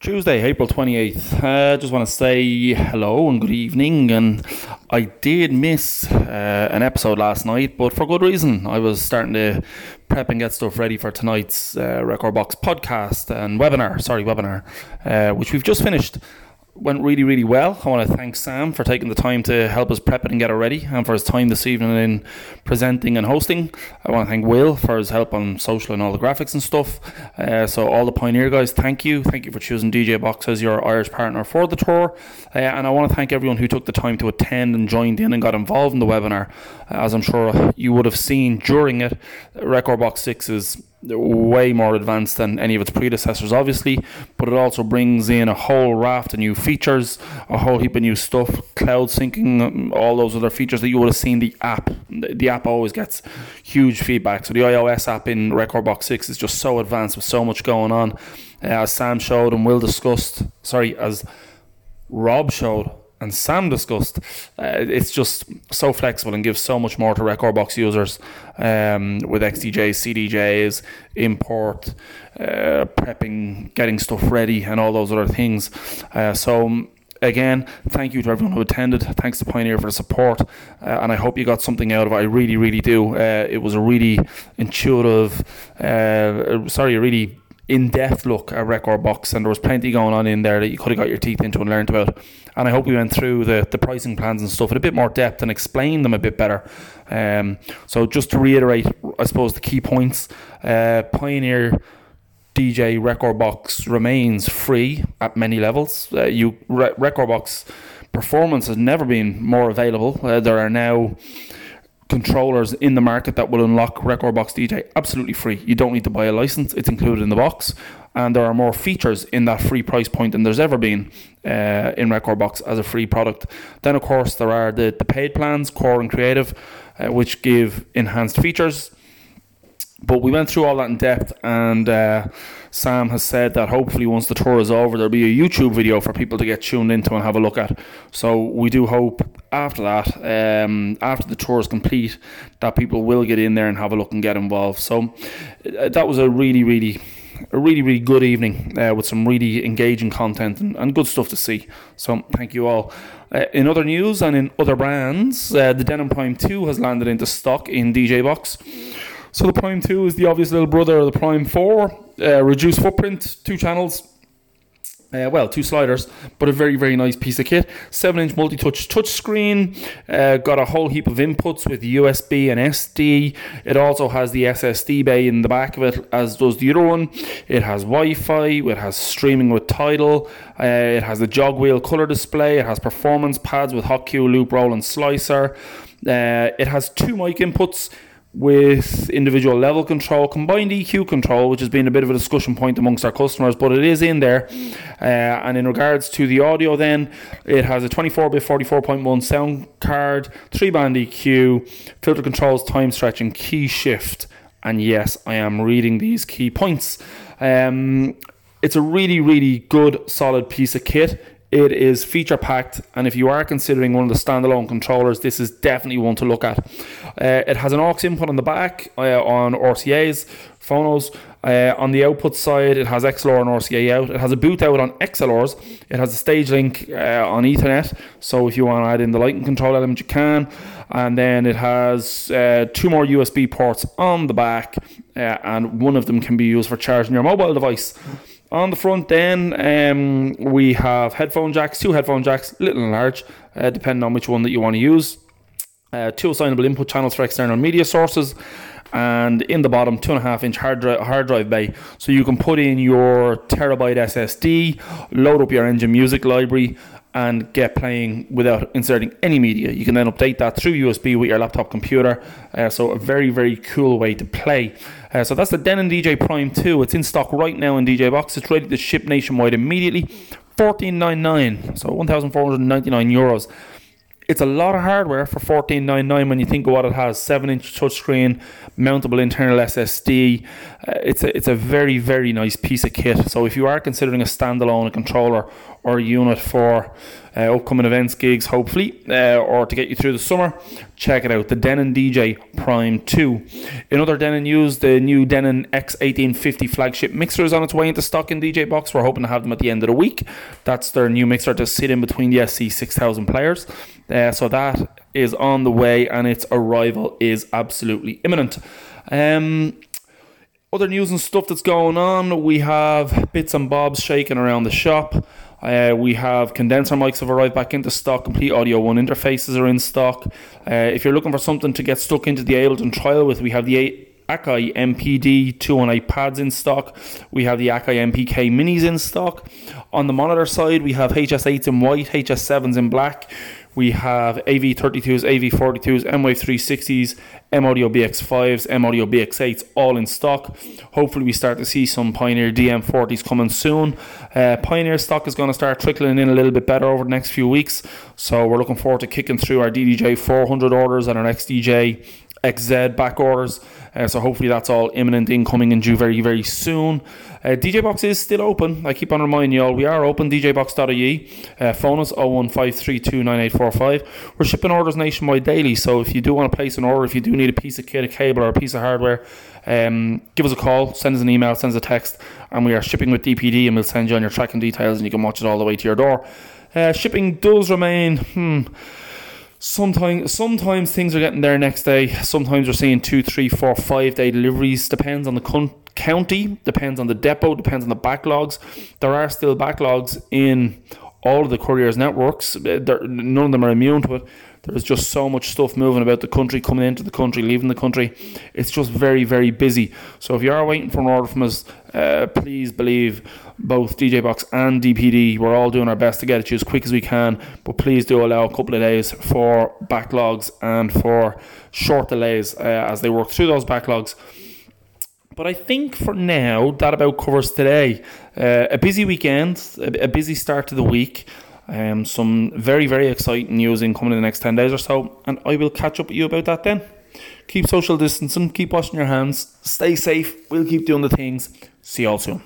Tuesday, April 28th. I uh, just want to say hello and good evening. And I did miss uh, an episode last night, but for good reason. I was starting to prep and get stuff ready for tonight's uh, Rekordbox podcast and webinar, sorry, webinar, uh, which we've just finished went really, really well. I want to thank Sam for taking the time to help us prep it and get it ready, and for his time this evening in presenting and hosting. I want to thank Will for his help on social and all the graphics and stuff. Uh, so, all the Pioneer guys, thank you. Thank you for choosing DJ Box as your Irish partner for the tour. Uh, and I want to thank everyone who took the time to attend and joined in and got involved in the webinar. Uh, as I'm sure you would have seen during it, Rekordbox 6 is way more advanced than any of its predecessors, obviously, but it also brings in a whole raft of new features, a whole heap of new stuff, cloud syncing, all those other features that you would have seen the app. The app always gets huge feedback. So the iOS app in Rekordbox 6 is just so advanced with so much going on. Uh, as Sam showed and Will discussed, sorry, as Rob showed and Sam discussed, uh, it's just so flexible and gives so much more to Rekordbox users um, with XDJs, CDJs, import, uh, prepping, getting stuff ready, and all those other things. Uh, so again, thank you to everyone who attended. Thanks to Pioneer for the support, uh, and I hope you got something out of it. I really, really do. Uh, it was a really intuitive, uh, sorry, a really in-depth look at Rekordbox, and there was plenty going on in there that you could have got your teeth into and learned about. And I hope we went through the, the pricing plans and stuff in a bit more depth and explained them a bit better. Um, so just to reiterate, I suppose the key points: uh, Pioneer DJ Rekordbox remains free at many levels. Uh, you Re- Rekordbox performance has never been more available. Uh, there are now controllers in the market that will unlock Rekordbox DJ absolutely free. You don't need to buy a license, it's included in the box. And there are more features in that free price point than there's ever been uh, in Rekordbox as a free product. Then, of course, there are the, the paid plans, Core and Creative, uh, which give enhanced features. But we went through all that in depth, and uh, Sam has said that hopefully once the tour is over, there'll be a YouTube video for people to get tuned into and have a look at. So we do hope after that, um, after the tour is complete, that people will get in there and have a look and get involved. So uh, that was a really, really a really, really good evening uh, with some really engaging content and, and, good stuff to see. So, thank you all. Uh, in other news and in other brands, uh, the Denon Prime 2 has landed into stock in DJ Box. So the Prime 2 is the obvious little brother of the Prime 4. Uh, reduced footprint, two channels. Uh, well, two sliders, but a very, very nice piece of kit. 7 inch multi touch touchscreen. Uh, got a whole heap of inputs with USB and SD. It also has the SSD bay in the back of it, as does the other one. It has Wi Fi, it has streaming with Tidal, uh, it has the jog wheel color display, it has performance pads with Hot Cue, loop roll, and slicer. Uh, it has two mic inputs with individual level control, combined EQ control, which has been a bit of a discussion point amongst our customers, but it is in there. Uh, and in regards to the audio, then it has a 24 bit 44.1 sound card, three band EQ, filter controls, time stretching, key shift. And yes, I am reading these key points. Um, it's a really, really good, solid piece of kit. It is feature packed, and if you are considering one of the standalone controllers, this is definitely one to look at. Uh, it has an aux input on the back uh, on RCA's, phonos. Uh, on the output side, it has XLR and RCA out. It has a boot out on XLRs. It has a StageLinQ uh, on Ethernet. So if you want to add in the lighting control element, you can. And then it has uh, two more USB ports on the back, uh, and one of them can be used for charging your mobile device. On the front, then um, we have headphone jacks, two headphone jacks, little and large, uh, depending on which one that you want to use. Uh, two assignable input channels for external media sources, and in the bottom, two and a half inch hard drive, hard drive bay, so you can put in your terabyte SSD, load up your Engine Music library, and get playing without inserting any media. You can then update that through USB with your laptop computer. Uh, so a very very cool way to play. Uh, so that's the Denon DJ Prime 2. It's in stock right now in DJ Box. It's ready to ship nationwide immediately. 14.99, so 1,499 euros. It's a lot of hardware for 14.99 when you think of what it has: seven-inch touchscreen, mountable internal SSD. Uh, it's a it's a very very nice piece of kit. So if you are considering a standalone controller or a unit for uh, upcoming events, gigs, hopefully, uh, or to get you through the summer, check it out. The Denon DJ Prime 2. In other Denon news, the new Denon X1850 flagship mixer is on its way into stock in DJ Box. We're hoping to have them at the end of the week. That's their new mixer to sit in between the SC6000 players. Uh, so that is on the way, and its arrival is absolutely imminent. Um, other news and stuff that's going on, we have bits and bobs shaking around the shop. Uh, we have condenser mics have arrived back into stock. Komplete Audio One interfaces are in stock. Uh, if you're looking for something to get stuck into the Ableton trial with, we have the Akai MPD 218 pads in stock. We have the Akai MPK minis in stock. On the monitor side, we have HS8s in white, HS7s in black. We have AV32s, AV42s, M-Wave 360s, M-Audio BX5s, M-Audio BX8s all in stock. Hopefully we start to see some Pioneer DM40s coming soon. Uh, Pioneer stock is going to start trickling in a little bit better over the next few weeks. So we're looking forward to kicking through our DDJ 400 orders and our next DJ XZ back orders. Uh, so hopefully that's all imminent incoming and due very, very soon. Uh, DJ Box is still open. I keep on reminding you all, we are open, djbox.ie. Uh, phone us 015329845. We're shipping orders nationwide daily, so if you do want to place an order, if you do need a piece of kit, a cable, or a piece of hardware, um, give us a call, send us an email, send us a text, and we are shipping with DPD, and we'll send you on your tracking details, and you can watch it all the way to your door. Uh, shipping does remain. Hmm, Sometimes, sometimes things are getting there next day. Sometimes we're seeing two, three, four, five day deliveries. Depends on the con- county, depends on the depot, depends on the backlogs. There are still backlogs in all of the couriers networks. None of them are immune to it. There's just so much stuff moving about the country, coming into the country, leaving the country. It's just very, very busy. So if you are waiting for an order from us, uh, please believe both DJ Box and DPD. We're all doing our best to get it to you as quick as we can, but please do allow a couple of days for backlogs and for short delays uh, as they work through those backlogs. But I think for now, that about covers today. Uh, a busy weekend, a, a busy start to the week. Um, some very, very exciting news in coming in the next 10 days or so, and I will catch up with you about that then. Keep social distancing, keep washing your hands, stay safe, we'll keep doing the things. See you all soon.